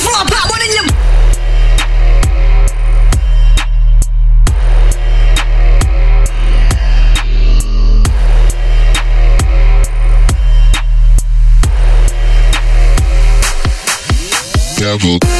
floor, pop one. Devil.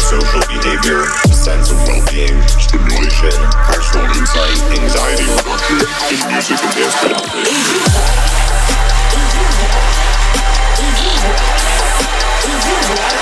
social behavior, sense of well-being, stimulation, personal insight, anxiety reduction, and music and dance.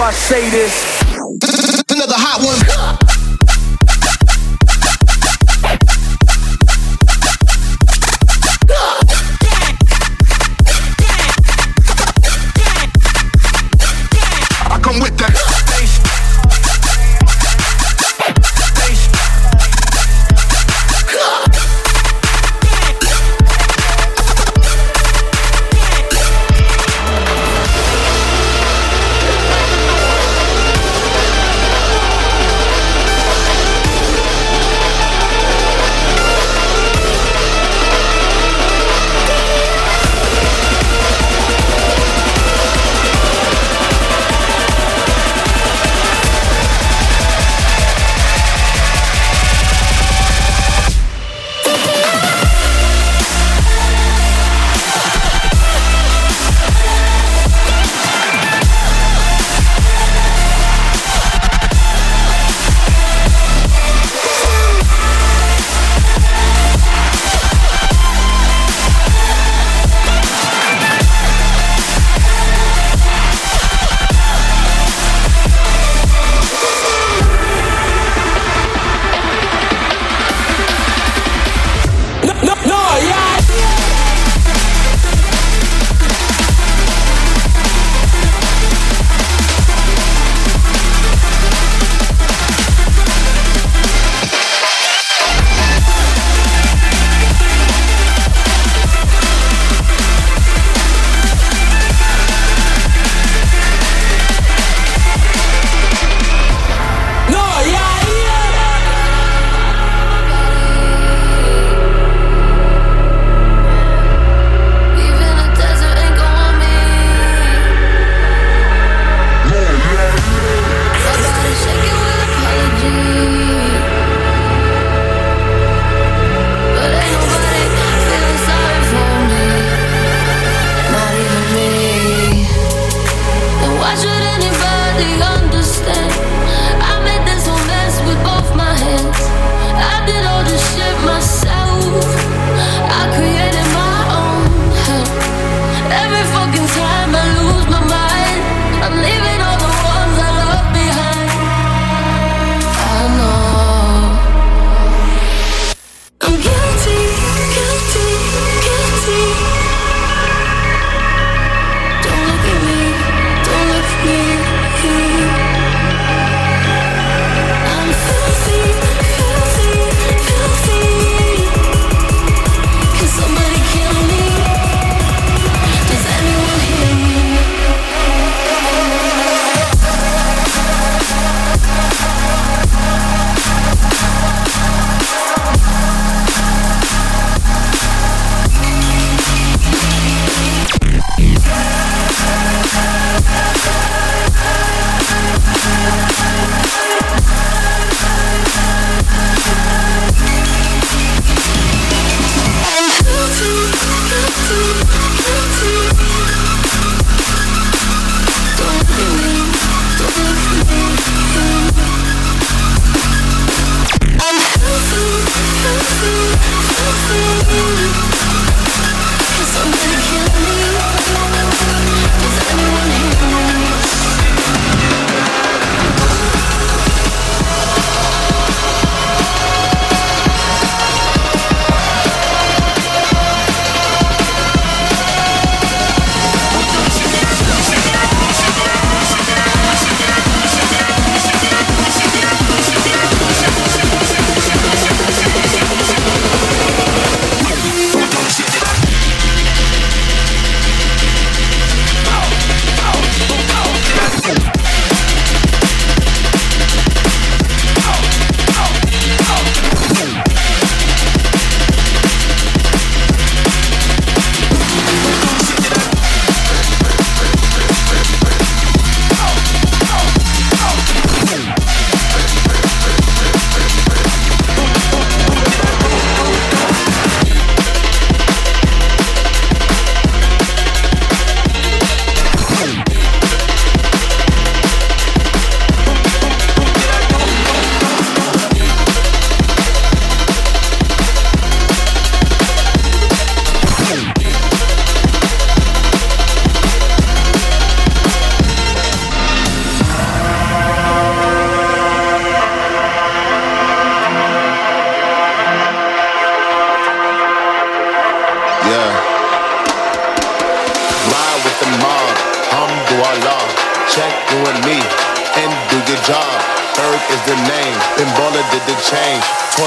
I say this. Another hot one.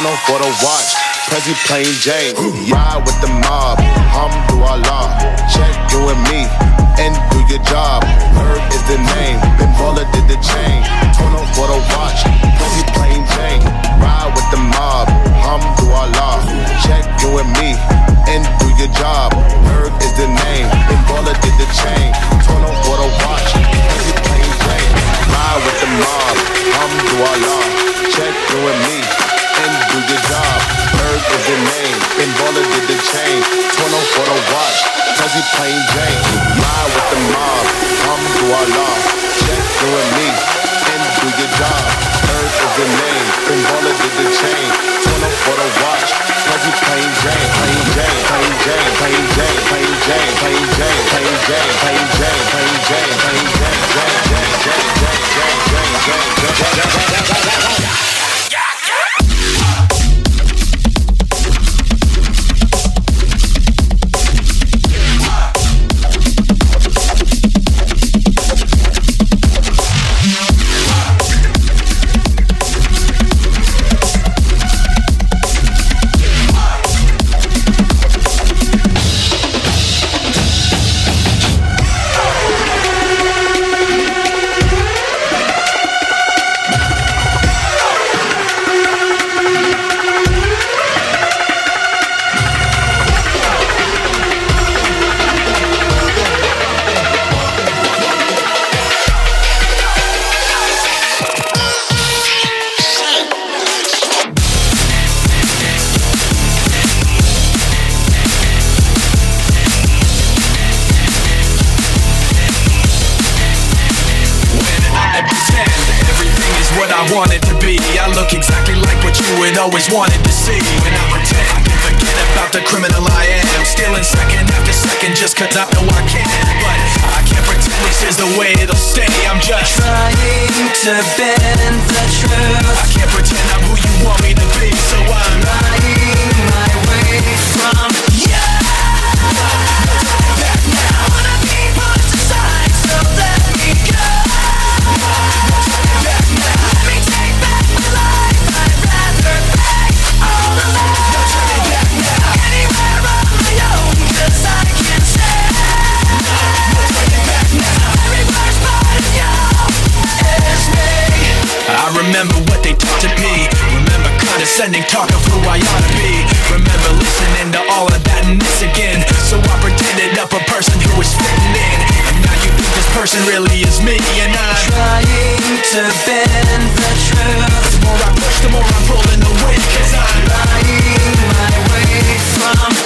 On for the watch. Prezi plain Jane. Ride with the mob. Alhamdulillah. Check you and me and do your job. Berg is the name. Ben Baller did the change. Torn on for the watch. Prezi plain Jane. Ride with the mob. Alhamdulillah. Check you and me and do your job. Berg is the name. Ben Baller did the chain. Torn on for the watch. Prezi plain Jane. Ride with the mob. Alhamdulillah. Check you and me the name. Ben Baller did the chain. Torn on for the watch. Prezi plain Jane. Ride with the mob. Alhamdulillah. Check you and me and do your job. Berg is the name. Ben Baller did the chain. Torn on for the watch. Prezi plain Jane. Plain Jane. Plain Jane. Plain Jane. Plain Jane. Plain Jane. Plain Jane. Plain Jane. Plain Jane. Plain Jane. Jane. Jane. Jane. Jane. Jane. Jane. Jane. Jane. Jane. Jane. You had always wanted to see. When I pretend I can forget about the criminal I am. Stealing second after second just cause I know I can. But I can't pretend this is the way it'll stay. I'm just trying to bend the truth. I can't pretend I'm who you want me to be. So I'm Lying my way from condescending talk of who I ought to be. Remember listening to all of that and this again. So I pretended up a person who was fitting in. And now you think this person really is me, and I'm trying to bend the truth. The more I push, the more I'm pulling the wind, cause I'm lying my way from